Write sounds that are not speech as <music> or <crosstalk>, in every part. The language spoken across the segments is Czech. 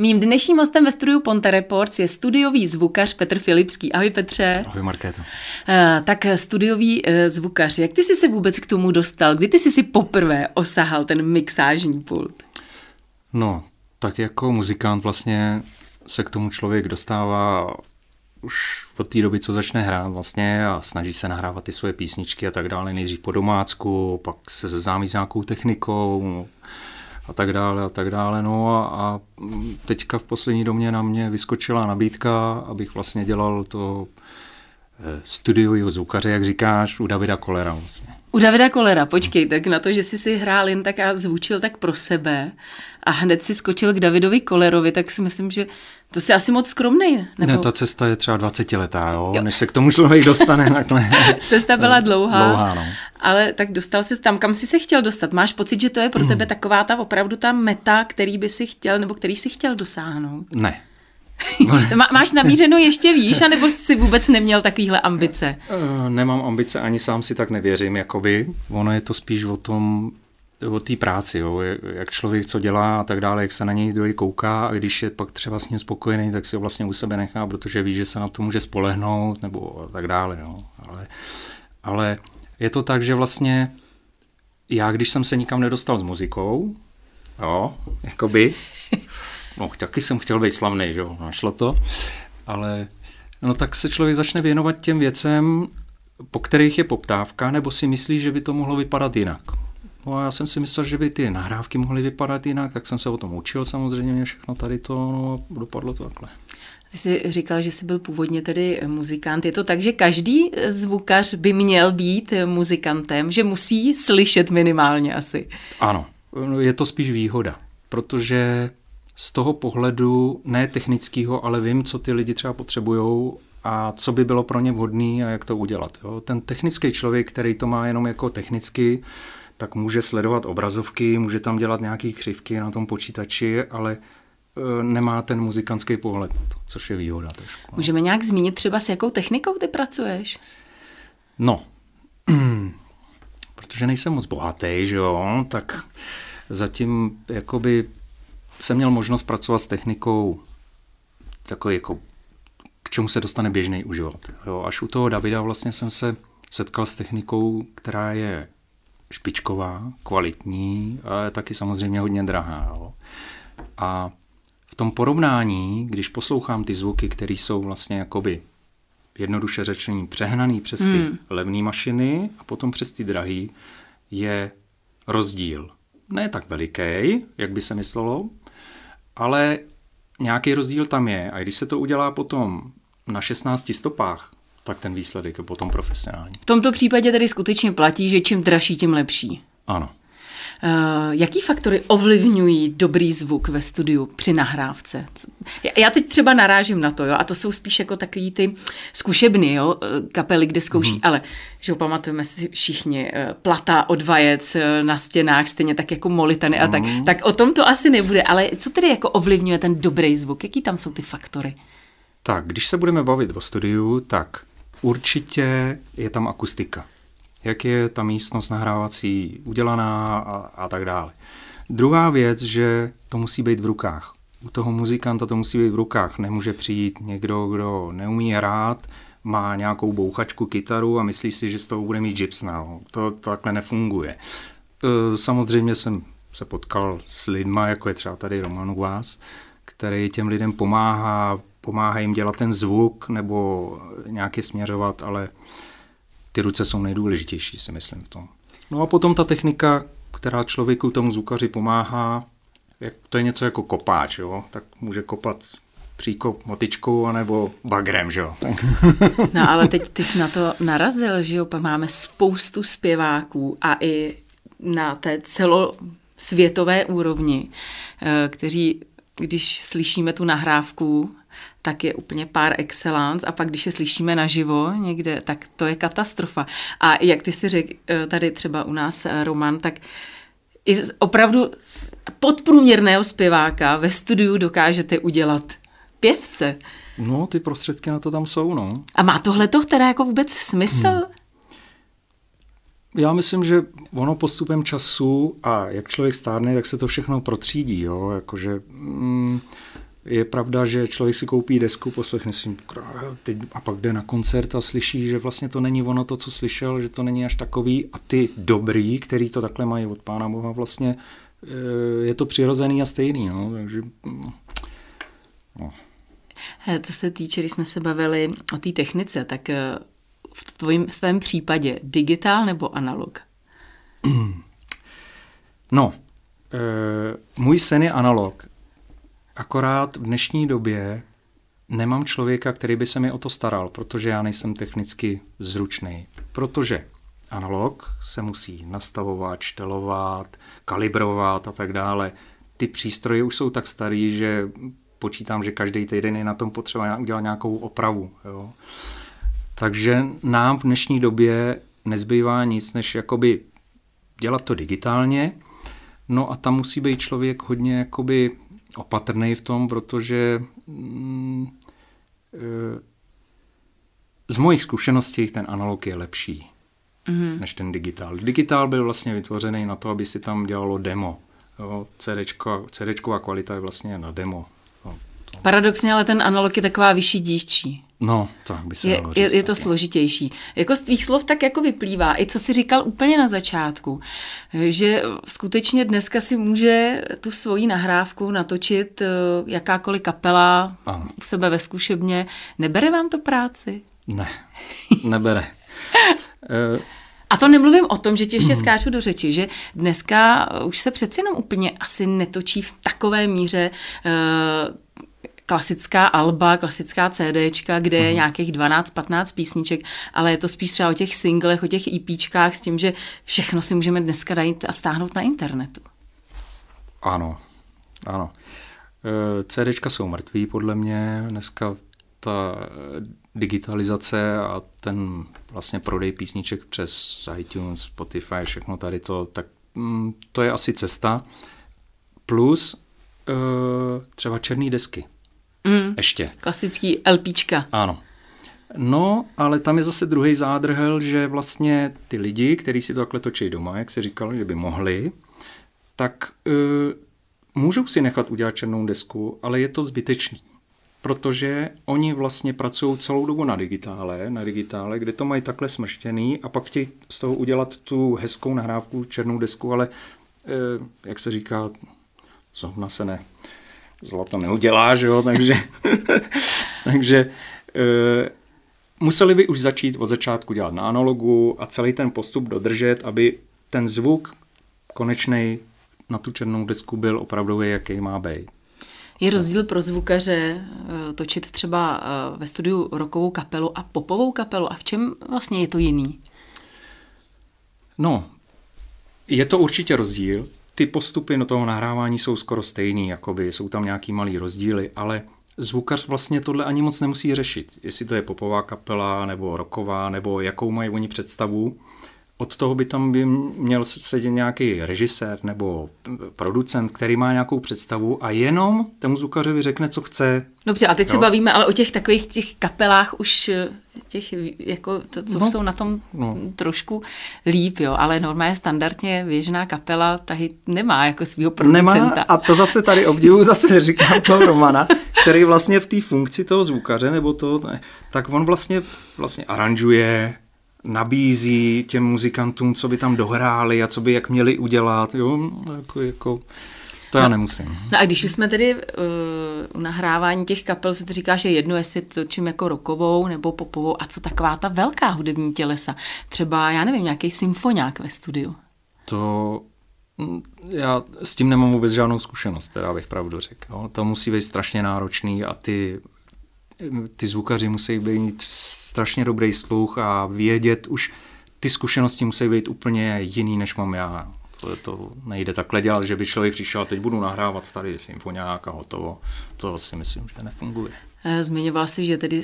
Mým dnešním hostem ve studiu Ponte Reports je studiový zvukař Petr Filipský. Ahoj Petře. Ahoj Markéto. Uh, tak studiový uh, zvukař, jak ty jsi se vůbec k tomu dostal? Kdy ty jsi si poprvé osahal ten mixážní pult? No, tak jako muzikant vlastně se k tomu člověk dostává už od té doby, co začne hrát vlastně a snaží se nahrávat ty svoje písničky a tak dále, nejdřív po domácku, pak se seznámí s nějakou technikou a tak dále a tak dále. No a, a teďka v poslední domě na mě vyskočila nabídka, abych vlastně dělal to eh, studiového zvukaře, jak říkáš, u Davida Kolera vlastně. U Davida Kolera, počkej, tak na to, že jsi si hrál jen tak a zvučil tak pro sebe a hned si skočil k Davidovi Kolerovi, tak si myslím, že to si asi moc skromnej. Nebo... Ne, ta cesta je třeba 20 letá, jo? jo. než se k tomu člověk dostane takhle. <laughs> Cesta byla dlouhá, dlouhá no. ale tak dostal jsi tam, kam jsi se chtěl dostat. Máš pocit, že to je pro tebe taková ta opravdu ta meta, který by si chtěl, nebo který si chtěl dosáhnout? Ne, <laughs> Má, máš namířeno ještě výš, anebo jsi vůbec neměl takovýhle ambice? Uh, nemám ambice, ani sám si tak nevěřím, jakoby. Ono je to spíš o tom, o té práci, jo. jak člověk co dělá a tak dále, jak se na něj dojde kouká a když je pak třeba s ním spokojený, tak si ho vlastně u sebe nechá, protože ví, že se na to může spolehnout nebo tak dále. Jo. Ale, ale je to tak, že vlastně já, když jsem se nikam nedostal s muzikou, jo, jakoby, no taky jsem chtěl být slavný, že jo, našlo to, ale no tak se člověk začne věnovat těm věcem, po kterých je poptávka, nebo si myslí, že by to mohlo vypadat jinak. No a já jsem si myslel, že by ty nahrávky mohly vypadat jinak, tak jsem se o tom učil samozřejmě, mě všechno tady to, no a dopadlo to takhle. Ty jsi říkal, že jsi byl původně tedy muzikant. Je to tak, že každý zvukař by měl být muzikantem, že musí slyšet minimálně asi? Ano, je to spíš výhoda, protože z toho pohledu ne technického, ale vím, co ty lidi třeba potřebují a co by bylo pro ně vhodné a jak to udělat. Jo? Ten technický člověk, který to má jenom jako technicky, tak může sledovat obrazovky, může tam dělat nějaké křivky na tom počítači, ale e, nemá ten muzikantský pohled, což je výhoda trošku. No. Můžeme nějak zmínit třeba s jakou technikou ty pracuješ? No, <clears throat> protože nejsem moc bohatý, že jo, tak zatím jakoby jsem měl možnost pracovat s technikou takový jako k čemu se dostane běžný uživatel. Jo, až u toho Davida vlastně jsem se setkal s technikou, která je špičková, kvalitní, ale taky samozřejmě hodně drahá. Jo. A v tom porovnání, když poslouchám ty zvuky, které jsou vlastně jakoby jednoduše řečení přehnaný přes ty hmm. levné mašiny a potom přes ty drahý, je rozdíl. Ne tak veliký, jak by se myslelo, ale nějaký rozdíl tam je. A když se to udělá potom na 16 stopách, tak ten výsledek je potom profesionální. V tomto případě tedy skutečně platí, že čím dražší, tím lepší. Ano. Uh, jaký faktory ovlivňují dobrý zvuk ve studiu při nahrávce? Já teď třeba narážím na to, jo, a to jsou spíš jako takový ty zkušebny, jo, eh, kapely, kde zkouší, mm-hmm. ale že pamatujeme si všichni, uh, plata od vajec na stěnách, stejně tak jako molitany a tak, mhm. tak o tom to asi nebude, ale co tedy jako ovlivňuje ten dobrý zvuk? Jaký tam jsou ty faktory? Tak, když se budeme bavit o studiu, tak určitě je tam akustika. Jak je ta místnost nahrávací udělaná a, a tak dále. Druhá věc, že to musí být v rukách. U toho muzikanta to musí být v rukách. Nemůže přijít někdo, kdo neumí hrát, má nějakou bouchačku, kytaru a myslí si, že z toho bude mít gypsna. To, takhle nefunguje. E, samozřejmě jsem se potkal s lidma, jako je třeba tady Roman vás, který těm lidem pomáhá, pomáhá jim dělat ten zvuk nebo nějaký směřovat, ale ty ruce jsou nejdůležitější, si myslím v tom. No a potom ta technika, která člověku tomu zvukaři pomáhá, jak, to je něco jako kopáč, jo? tak může kopat příkop motičkou anebo bagrem, že jo. <laughs> No ale teď ty jsi na to narazil, že jo, máme spoustu zpěváků a i na té celosvětové úrovni, eh, kteří, když slyšíme tu nahrávku, tak je úplně pár excellence a pak, když je slyšíme naživo někde, tak to je katastrofa. A jak ty si řekl eh, tady třeba u nás eh, Roman, tak i opravdu podprůměrného zpěváka ve studiu dokážete udělat pěvce. No, ty prostředky na to tam jsou, no. A má tohle to teda jako vůbec smysl? Hmm. Já myslím, že ono postupem času a jak člověk stárne, tak se to všechno protřídí, jo, jakože mm, je pravda, že člověk si koupí desku, poslechne si teď, a pak jde na koncert a slyší, že vlastně to není ono to, co slyšel, že to není až takový a ty dobrý, který to takhle mají od Pána Boha, vlastně eh, je to přirozený a stejný. No, takže, no. Co se týče, když jsme se bavili o té technice, tak v tvojím, v tvém případě digitál nebo analog? No, e, můj sen je analog. Akorát v dnešní době nemám člověka, který by se mi o to staral, protože já nejsem technicky zručný. Protože analog se musí nastavovat, štelovat, kalibrovat a tak dále. Ty přístroje už jsou tak starý, že počítám, že každý týden je na tom potřeba udělat nějakou opravu. Jo. Takže nám v dnešní době nezbývá nic, než jakoby dělat to digitálně, no a tam musí být člověk hodně jakoby opatrný v tom, protože mm, e, z mojich zkušeností ten analog je lepší mm-hmm. než ten digitál. Digitál byl vlastně vytvořený na to, aby si tam dělalo demo. Jo, CDčko, CDčková kvalita je vlastně na demo. Paradoxně, ale ten analog je taková vyšší dívčí. No, tak by se je, říct, je, je to složitější. Jako z tvých slov tak jako vyplývá, i co jsi říkal úplně na začátku, že skutečně dneska si může tu svoji nahrávku natočit eh, jakákoliv kapela ano. u sebe ve zkušebně. Nebere vám to práci? Ne, nebere. <laughs> A to nemluvím o tom, že ti ještě skáču do řeči, že dneska už se přeci jenom úplně asi netočí v takové míře uh, klasická alba, klasická CDčka, kde je uh-huh. nějakých 12-15 písniček, ale je to spíš třeba o těch singlech, o těch EPčkách s tím, že všechno si můžeme dneska dát a stáhnout na internetu. Ano, ano. E, CDčka jsou mrtví podle mě. Dneska ta digitalizace a ten vlastně prodej písniček přes iTunes, Spotify, všechno tady to, tak mm, to je asi cesta. Plus e, třeba černé desky. Mm, Ještě. Klasický LPčka. Ano. No, ale tam je zase druhý zádrhel, že vlastně ty lidi, kteří si to takhle točí doma, jak se říkal, že by mohli, tak uh, můžou si nechat udělat černou desku, ale je to zbytečný. Protože oni vlastně pracují celou dobu na digitále, na digitále, kde to mají takhle smrštěný a pak chtějí z toho udělat tu hezkou nahrávku, černou desku, ale uh, jak se říká, zrovna se ne, zlato neudělá, že jo, takže, <laughs> takže e, museli by už začít od začátku dělat na analogu a celý ten postup dodržet, aby ten zvuk konečný na tu černou desku byl opravdu jaký má být. Je rozdíl pro zvukaře e, točit třeba e, ve studiu rokovou kapelu a popovou kapelu a v čem vlastně je to jiný? No, je to určitě rozdíl ty postupy do toho nahrávání jsou skoro stejný, jakoby jsou tam nějaký malý rozdíly, ale zvukař vlastně tohle ani moc nemusí řešit. Jestli to je popová kapela, nebo roková, nebo jakou mají oni představu. Od toho by tam by měl sedět nějaký režisér nebo producent, který má nějakou představu a jenom tomu zvukařovi řekne, co chce. Dobře, a teď jo? se bavíme ale o těch takových těch kapelách už těch, jako to, co no, jsou na tom no. trošku líp, jo, ale normálně standardně běžná kapela tahy nemá jako svého producenta. Nemá a to zase tady obdivuju, zase říkám toho Romana, který vlastně v té funkci toho zvukaře, nebo to, tak on vlastně, vlastně aranžuje, nabízí těm muzikantům, co by tam dohráli a co by jak měli udělat, jo, jako, jako to já no, nemusím. No a když už jsme tedy uh, u nahrávání těch kapel, se říká, že jedno, jestli točím jako rokovou nebo popovou, a co taková ta velká hudební tělesa? Třeba, já nevím, nějaký symfoniák ve studiu. To mm, já s tím nemám vůbec žádnou zkušenost, teda bych pravdu řekl. To musí být strašně náročný a ty, ty zvukaři musí být strašně dobrý sluch a vědět už, ty zkušenosti musí být úplně jiný, než mám já. To, to nejde takhle dělat, že by člověk přišel a teď budu nahrávat tady symfoniák a hotovo. To si myslím, že nefunguje. Eh, zmiňoval jsi, že tedy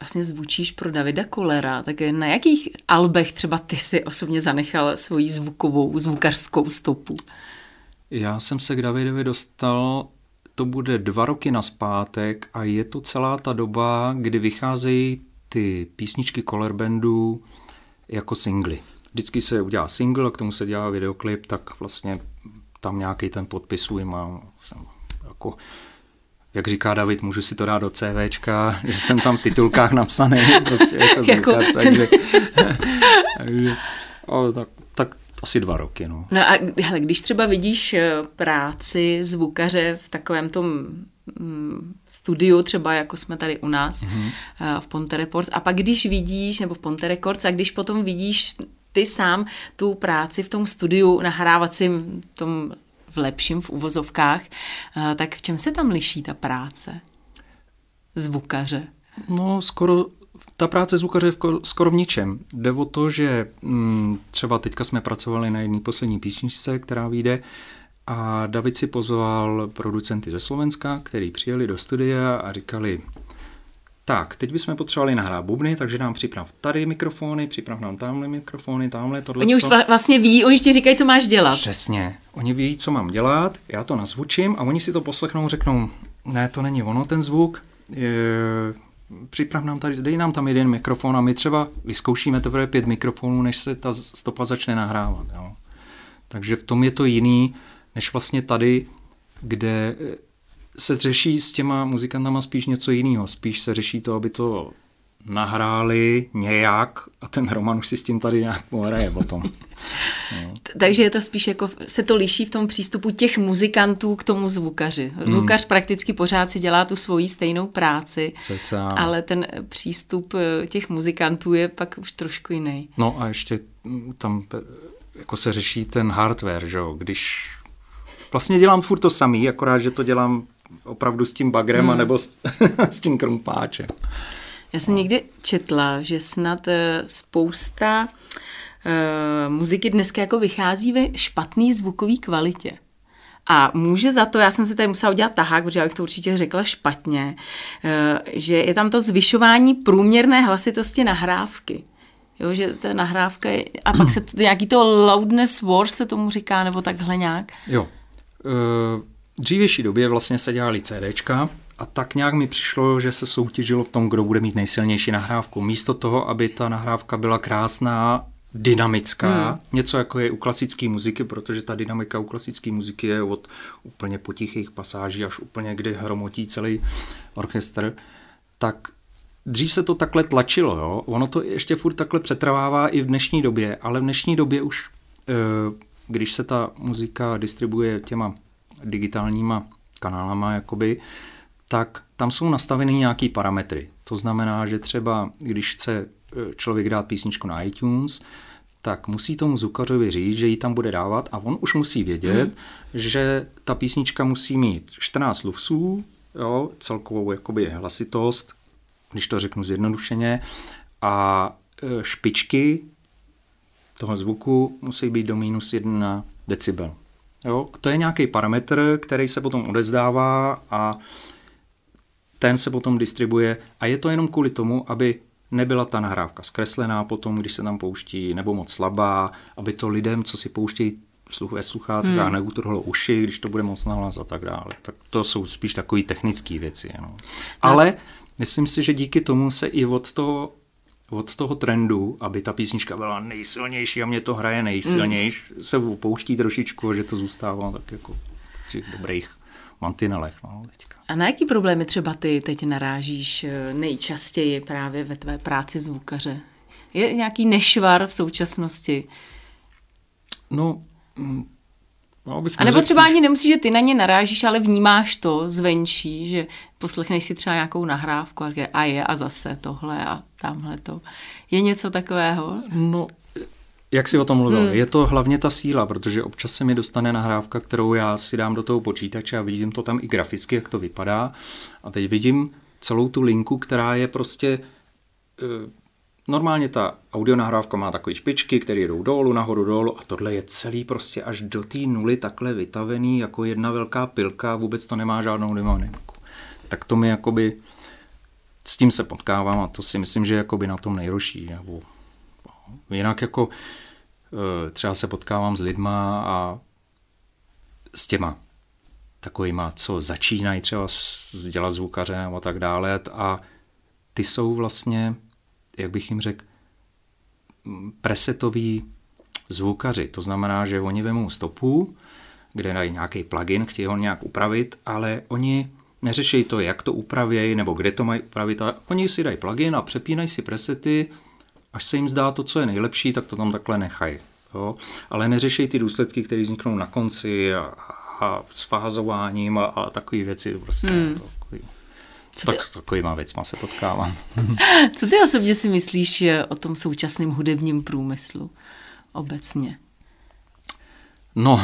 vlastně zvučíš pro Davida Kolera, tak na jakých albech třeba ty si osobně zanechal svoji zvukovou, zvukařskou stopu? Já jsem se k Davidovi dostal, to bude dva roky naspátek a je to celá ta doba, kdy vycházejí ty písničky Color Bandu jako singly vždycky se udělá single a k tomu se dělá videoklip, tak vlastně tam nějaký ten podpis svůj mám. Jsem jako, jak říká David, můžu si to dát do CVčka, <laughs> že jsem tam v titulkách napsaný <laughs> prostě jako jako... takže, <laughs> takže o, tak asi dva roky. No, no a hele, když třeba vidíš eh, práci zvukaře v takovém tom mm, studiu, třeba jako jsme tady u nás mm-hmm. v Ponte Reports, a pak když vidíš, nebo v Ponte Records, a když potom vidíš ty sám tu práci v tom studiu nahrávacím, tom v lepším v uvozovkách, eh, tak v čem se tam liší ta práce zvukaře? No, skoro ta práce zvukaře je skoro v ničem. Jde o to, že mm, třeba teďka jsme pracovali na jedné poslední písničce, která vyjde, a David si pozval producenty ze Slovenska, který přijeli do studia a říkali, tak, teď bychom potřebovali nahrát bubny, takže nám připrav tady mikrofony, připrav nám tamhle mikrofony, tamhle tohle. Oni už vlastně ví, oni ti říkají, co máš dělat. Přesně. Oni ví, co mám dělat, já to nazvučím a oni si to poslechnou, řeknou, ne, to není ono ten zvuk, je, připrav nám tady, dej nám tam jeden mikrofon a my třeba vyzkoušíme teprve pět mikrofonů, než se ta stopa začne nahrávat. Jo. Takže v tom je to jiný, než vlastně tady, kde se řeší s těma muzikantama spíš něco jiného. Spíš se řeší to, aby to nahráli nějak a ten Roman už si s tím tady nějak pohraje potom. <laughs> No. Takže je to spíš jako, se to liší v tom přístupu těch muzikantů k tomu zvukaři. Hmm. Zvukař mm. prakticky pořád si dělá tu svoji stejnou práci, Cca. ale ten přístup eh, těch muzikantů je pak už trošku jiný. No a ještě tam eh, jako se řeší ten hardware, že jo? když vlastně dělám furt to samý, akorát, že to dělám opravdu s tím bagrem, hmm. nebo s, <laughs> s tím krumpáčem. Já jsem někdy četla, že snad eh, spousta uh, muziky dneska jako vychází ve špatný zvukový kvalitě. A může za to, já jsem si tady musela udělat tahák, protože já bych to určitě řekla špatně, uh, že je tam to zvyšování průměrné hlasitosti nahrávky. Jo, že ta nahrávka je, a pak se to, nějaký to loudness wars se tomu říká, nebo takhle nějak. Jo. Uh dřívější době vlastně se dělali CDčka a tak nějak mi přišlo, že se soutěžilo v tom, kdo bude mít nejsilnější nahrávku. Místo toho, aby ta nahrávka byla krásná, dynamická, hmm. něco jako je u klasické muziky, protože ta dynamika u klasické muziky je od úplně potichých pasáží až úplně, kdy hromotí celý orchestr, tak dřív se to takhle tlačilo, jo? ono to ještě furt takhle přetrvává i v dnešní době, ale v dnešní době už, eh, když se ta muzika distribuje těma digitálníma kanálama, jakoby, tak tam jsou nastaveny nějaký parametry. To znamená, že třeba když chce e, člověk dát písničku na iTunes, tak musí tomu zvukařovi říct, že ji tam bude dávat a on už musí vědět, hmm. že ta písnička musí mít 14 lufsů, jo, celkovou jakoby hlasitost, když to řeknu zjednodušeně, a e, špičky toho zvuku musí být do minus 1 decibel. Jo? A to je nějaký parametr, který se potom odezdává a ten se potom distribuje a je to jenom kvůli tomu, aby nebyla ta nahrávka zkreslená potom, když se tam pouští, nebo moc slabá, aby to lidem, co si pouštějí sluch ve sluchátkách, hmm. neutrhlo uši, když to bude moc nahlas a tak dále. Tak to jsou spíš takové technické věci. No. Ale myslím si, že díky tomu se i od toho od toho trendu, aby ta písnička byla nejsilnější a mě to hraje nejsilnější, mm. se upouští trošičku, že to zůstává tak jako v těch dobrých mantinelech. No, teďka. A na jaký problémy třeba ty teď narážíš eh, nejčastěji právě ve tvé práci zvukaře? Je nějaký nešvar v současnosti? No, mm, No, a nebo třeba ani nemusíš, že ty na ně narážíš, ale vnímáš to zvenčí, že poslechneš si třeba nějakou nahrávku a, a je a zase tohle a tamhle to. Je něco takového? No, jak si o tom mluvil, hmm. je to hlavně ta síla, protože občas se mi dostane nahrávka, kterou já si dám do toho počítače a vidím to tam i graficky, jak to vypadá. A teď vidím celou tu linku, která je prostě eh, Normálně ta audio nahrávka má takové špičky, které jdou dolů, nahoru, dolů a tohle je celý prostě až do té nuly takhle vytavený jako jedna velká pilka, vůbec to nemá žádnou dynamiku. Tak to mi jakoby s tím se potkávám a to si myslím, že je jakoby na tom nejroší. Nebo, jinak jako eh, třeba se potkávám s lidma a s těma takovýma, co začínají třeba dělat zvukaře nebo tak dále a ty jsou vlastně jak bych jim řekl, presetoví zvukaři. To znamená, že oni vemou stopu, kde dají nějaký plugin, chtějí ho nějak upravit, ale oni neřešejí to, jak to upravějí, nebo kde to mají upravit. A oni si dají plugin a přepínají si presety, až se jim zdá to, co je nejlepší, tak to tam takhle nechají. Jo? Ale neřešejí ty důsledky, které vzniknou na konci a, a s fázováním a, a takové věci. Prostě hmm. takový, co ty... tak, takovýma věcma se potkávám. <laughs> Co ty osobně si myslíš o tom současném hudebním průmyslu obecně? No,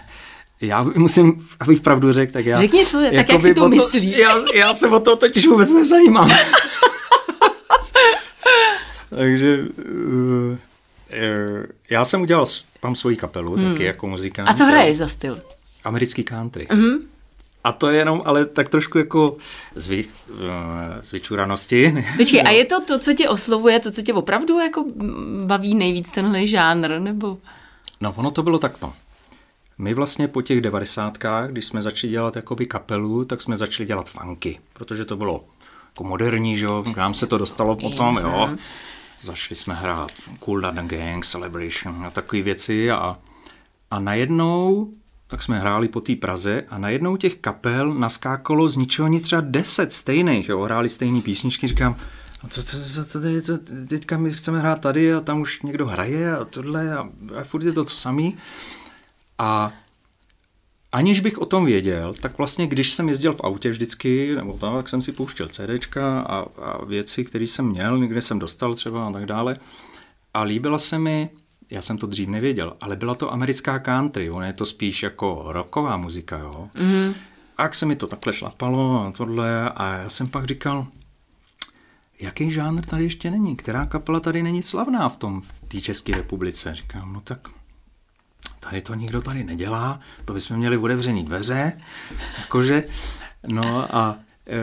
<laughs> já musím, abych pravdu řekl, tak já... Řekni to, tak jak si to, to myslíš. Já, já se o to totiž vůbec nezajímám. <laughs> Takže uh, já jsem udělal tam svoji kapelu, hmm. taky jako muzikant. A co hraješ za styl? Americký country. Mm-hmm. A to je jenom, ale tak trošku jako zvy, z vyčuranosti. <laughs> Počkej, no. a je to to, co tě oslovuje, to, co tě opravdu jako baví nejvíc tenhle žánr, nebo? No, ono to bylo takto. My vlastně po těch devadesátkách, když jsme začali dělat jakoby kapelu, tak jsme začali dělat funky, protože to bylo jako moderní, že jo, nám se to dostalo potom, jo. Zašli jsme hrát Cool Down Gang, Celebration a takové věci a, a najednou tak jsme hráli po té Praze a najednou těch kapel naskákalo z ničeho nic třeba deset stejných, jo, hráli stejné písničky, říkám, a co, co, co, co, co, teďka my chceme hrát tady a tam už někdo hraje a tohle a, a furt je to to samý. A aniž bych o tom věděl, tak vlastně když jsem jezdil v autě vždycky, nebo tam, tak jsem si pouštěl CDčka a, a věci, které jsem měl, někde jsem dostal třeba a tak dále. A líbila se mi, já jsem to dřív nevěděl, ale byla to americká country, ono je to spíš jako rocková muzika, jo. Mm-hmm. A jak se mi to takhle šlapalo a tohle a já jsem pak říkal, jaký žánr tady ještě není, která kapela tady není slavná v tom, v té České republice. Říkám, no tak tady to nikdo tady nedělá, to bychom měli otevřený dveře, jakože, no a e,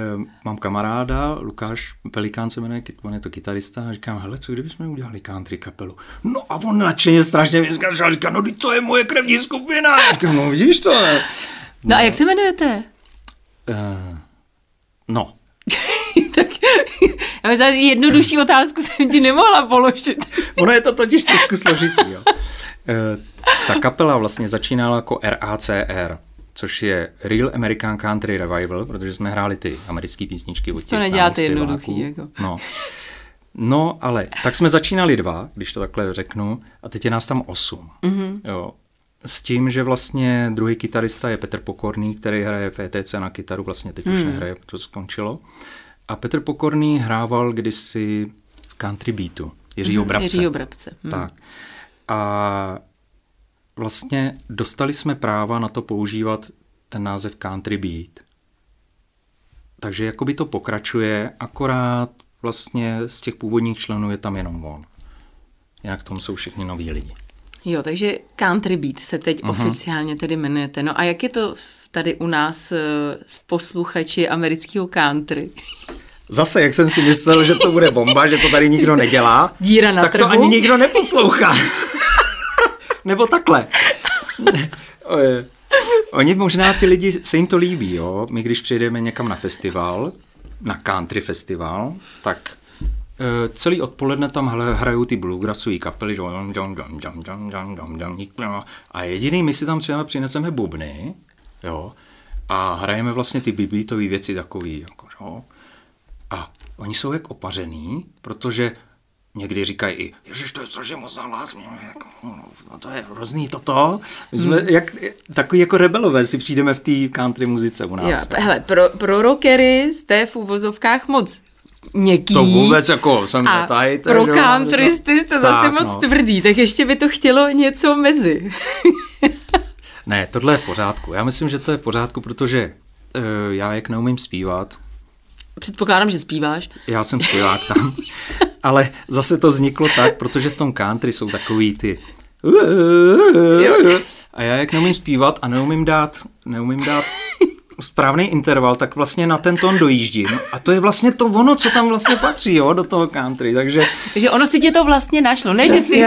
mám kamaráda, Lukáš Pelikán se jmenuje, on je to kytarista, a říkám, hele, co kdybychom udělali country kapelu? No a on nadšeně strašně vyskačal, říká, no to je moje krevní skupina. Já říkám, no vidíš to, ne? No, no a jak se jmenujete? Uh, no. <laughs> tak já myslím, že jednodušší otázku jsem ti nemohla položit. ono je to totiž trošku složitý, jo. Uh, ta kapela vlastně začínala jako RACR, což je Real American Country Revival, protože jsme hráli ty americké písničky od těch To neděláte jednoduchý. Jako. No. no, ale tak jsme začínali dva, když to takhle řeknu, a teď je nás tam osm. Mm-hmm. Jo. S tím, že vlastně druhý kytarista je Petr Pokorný, který hraje v ETC na kytaru, vlastně teď mm. už mhm. nehraje, to skončilo. A Petr Pokorný hrával kdysi v country beatu, Jiřího mm, Brabce. Jiřího Brabce. Mm. Tak. A vlastně dostali jsme práva na to používat ten název country beat. Takže jakoby to pokračuje, akorát vlastně z těch původních členů je tam jenom on. Jinak tom jsou všichni noví lidi. Jo, takže Country Beat se teď uh-huh. oficiálně tedy jmenujete. No a jak je to tady u nás uh, s posluchači amerického country? Zase, jak jsem si myslel, že to bude bomba, že to tady nikdo nedělá, Díra na tak trhu? to ani nikdo neposlouchá. Nebo takhle. Oni možná ty lidi, se jim to líbí, jo. My když přijedeme někam na festival, na country festival, tak uh, celý odpoledne tam hrajou ty bluegrassové kapely, a jediný my si tam třeba přineseme bubny, jo, a hrajeme vlastně ty bibítové věci takový, jako, jo. A oni jsou jak opařený, protože někdy říkají i, ježiš, to je strašně moc hlas, jako, no, to je hrozný toto. My jsme hmm. jak, takový jako rebelové si přijdeme v té country muzice u nás. Jo, hele, pro, pro rockery jste v úvozovkách moc měkký. To vůbec jako jsem a tady, pro countrysty jste zase tak, moc no. tvrdý, tak ještě by to chtělo něco mezi. <laughs> ne, tohle je v pořádku. Já myslím, že to je v pořádku, protože uh, já jak neumím zpívat. Předpokládám, že zpíváš. Já jsem zpěvák tam. <laughs> ale zase to vzniklo tak, protože v tom country jsou takový ty a já jak neumím zpívat a neumím dát, neumím dát správný interval, tak vlastně na ten tón dojíždím. A to je vlastně to ono, co tam vlastně patří, jo, do toho country, takže... Takže ono si tě to vlastně našlo, ne, že si...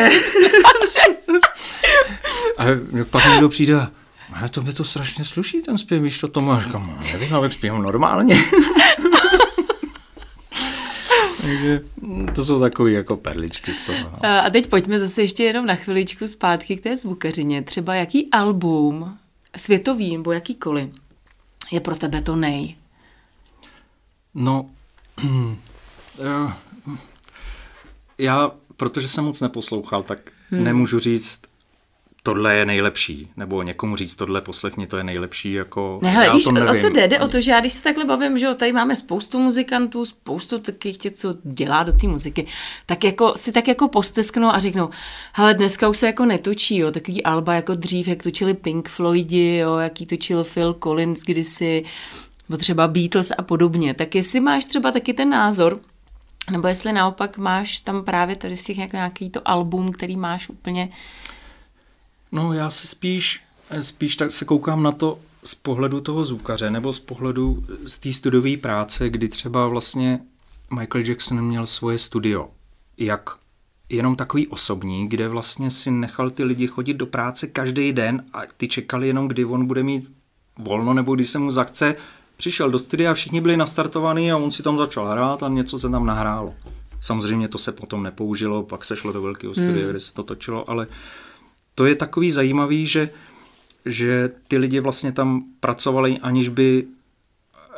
a pak někdo přijde ale to by to strašně sluší, ten zpěv, víš, to tomu, a říkám, nevím, ale zpívám normálně. Takže to jsou takové jako perličky z toho. No. A teď pojďme zase ještě jenom na chviličku zpátky k té zvukařině. Třeba jaký album, světový nebo jakýkoliv, je pro tebe to nej? No, <clears throat> já, protože jsem moc neposlouchal, tak hmm. nemůžu říct, tohle je nejlepší, nebo někomu říct, tohle poslechni, to je nejlepší, jako ne, hele, já víš, to nevím. o co jde? Jde o to, že já když se takhle bavím, že jo, tady máme spoustu muzikantů, spoustu takových těch, co dělá do té muziky, tak jako si tak jako postesknou a řeknou, hele, dneska už se jako netočí, jo, takový alba jako dřív, jak točili Pink Floydi, jo, jaký točil Phil Collins kdysi, nebo třeba Beatles a podobně, tak jestli máš třeba taky ten názor, nebo jestli naopak máš tam právě tady si nějaký to album, který máš úplně No já se spíš, spíš tak se koukám na to z pohledu toho zvukaře nebo z pohledu z té studiové práce, kdy třeba vlastně Michael Jackson měl svoje studio. Jak jenom takový osobní, kde vlastně si nechal ty lidi chodit do práce každý den a ty čekali jenom, kdy on bude mít volno nebo kdy se mu zachce. Přišel do studia, všichni byli nastartovaní a on si tam začal hrát a něco se tam nahrálo. Samozřejmě to se potom nepoužilo, pak se šlo do velkého studia, hmm. kde se to točilo, ale uh, to je takový zajímavý, že, že ty lidi vlastně tam pracovali, aniž by,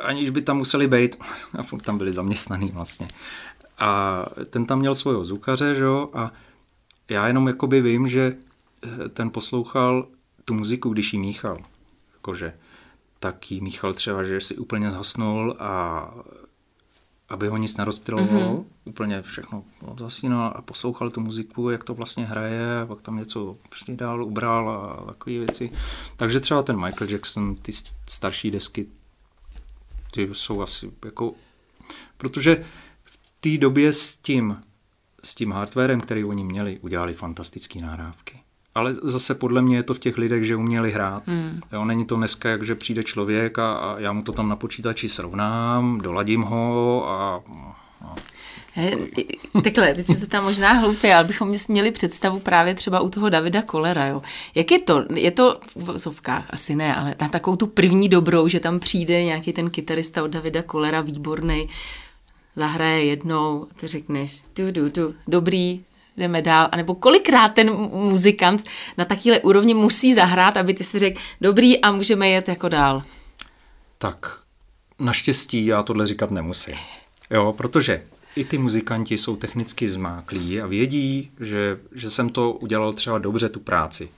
aniž by tam museli být <laughs> a furt tam byli zaměstnaný vlastně. A ten tam měl svého zvukaře, že jo, a já jenom jakoby vím, že eh, ten poslouchal tu muziku, když ji míchal. Jakože tak jí míchal třeba, že si úplně zhasnul a aby ho nic nerozptilovalo, mm-hmm. úplně všechno zasínal a poslouchal tu muziku, jak to vlastně hraje, a pak tam něco prostě dál ubral a takové věci. Takže třeba ten Michael Jackson, ty starší desky, ty jsou asi jako, protože v té době s tím, s tím hardwarem, který oni měli, udělali fantastické nahrávky ale zase podle mě je to v těch lidech, že uměli hrát. Hmm. Jo, není to dneska, jak že přijde člověk a, a já mu to tam na počítači srovnám, doladím ho a... a He, takhle, teď se tam možná hloupě, ale bychom měli představu právě třeba u toho Davida Kolera, jo. Jak je to? Je to v vozovkách? Asi ne, ale na takovou tu první dobrou, že tam přijde nějaký ten kytarista od Davida Kolera, výborný, zahraje jednou, ty řekneš, tu, tu, tu, dobrý, jdeme dál, anebo kolikrát ten muzikant na takové úrovni musí zahrát, aby ty si řekl, dobrý a můžeme jet jako dál. Tak, naštěstí já tohle říkat nemusím. Jo, protože i ty muzikanti jsou technicky zmáklí a vědí, že, že jsem to udělal třeba dobře, tu práci.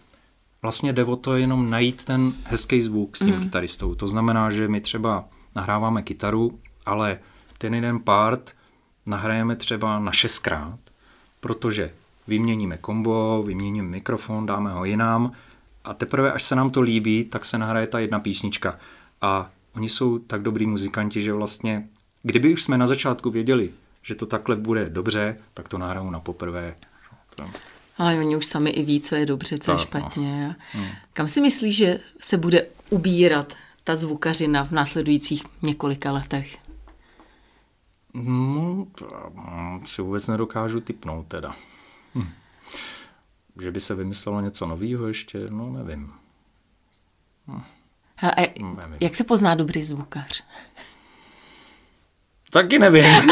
Vlastně jde o to jenom najít ten hezký zvuk s tím mm. kytaristou. To znamená, že my třeba nahráváme kytaru, ale ten jeden part nahrajeme třeba na šestkrát protože vyměníme kombo, vyměníme mikrofon, dáme ho jinam a teprve, až se nám to líbí, tak se nahraje ta jedna písnička. A oni jsou tak dobrý muzikanti, že vlastně, kdyby už jsme na začátku věděli, že to takhle bude dobře, tak to nahrajou na poprvé. Ale oni už sami i ví, co je dobře, co tak, je špatně. No. Kam si myslíš, že se bude ubírat ta zvukařina v následujících několika letech? No, si vůbec nedokážu typnout teda. Hm. Že by se vymyslelo něco nového ještě, no nevím. Hm. A, a nevím. Jak se pozná dobrý zvukař? Taky nevím. <laughs>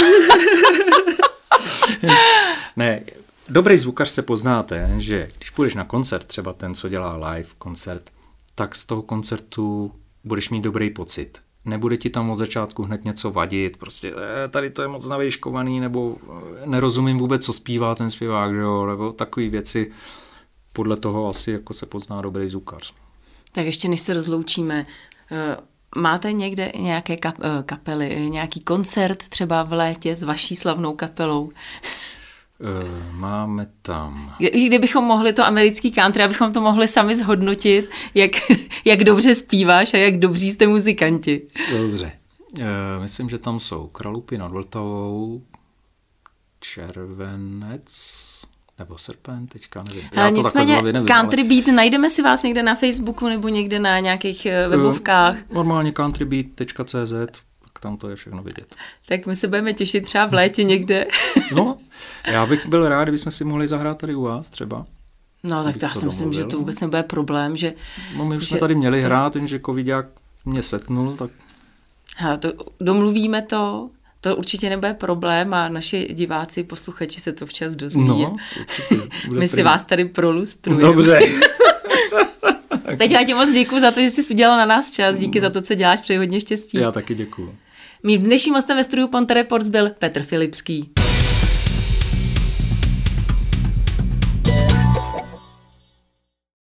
ne, dobrý zvukař se pozná ten, že když půjdeš na koncert, třeba ten, co dělá live koncert, tak z toho koncertu budeš mít dobrý pocit nebude ti tam od začátku hned něco vadit, prostě eh, tady to je moc navýškovaný, nebo eh, nerozumím vůbec, co zpívá ten zpěvák, že jo, nebo takové věci, podle toho asi jako se pozná dobrý zvukař. Tak ještě než se rozloučíme, eh, máte někde nějaké kapely, nějaký koncert třeba v létě s vaší slavnou kapelou? Eh, máme tam... Kdybychom mohli to americký country, abychom to mohli sami zhodnotit, jak, <laughs> jak dobře zpíváš a jak dobří jste muzikanti. Dobře. E, myslím, že tam jsou Kralupy nad Vltavou, Červenec, nebo Srpen, teďka nevím. Já to nicméně nevím, Country ale... Beat, najdeme si vás někde na Facebooku nebo někde na nějakých eh, webovkách? Normálně countrybeat.cz, tak tam to je všechno vidět. Tak my se budeme těšit třeba v létě někde. <laughs> no, já bych byl rád, kdybychom si mohli zahrát tady u vás třeba. No, tak já si myslím, že to vůbec nebude problém, že... No, my už že, jsme tady měli hrát, jenže covidák mě setnul, tak... Ha, to, domluvíme to, to určitě nebude problém a naši diváci, posluchači se to včas dozví. No, určitě. <laughs> My prý. si vás tady prolustrujeme. Dobře. <laughs> Teď já ti moc děkuji za to, že jsi udělal na nás čas. Díky no. za to, co děláš. Přeji hodně štěstí. Já taky děkuji. Mým dnešním hostem ve studiu Ponte Reports byl Petr Filipský.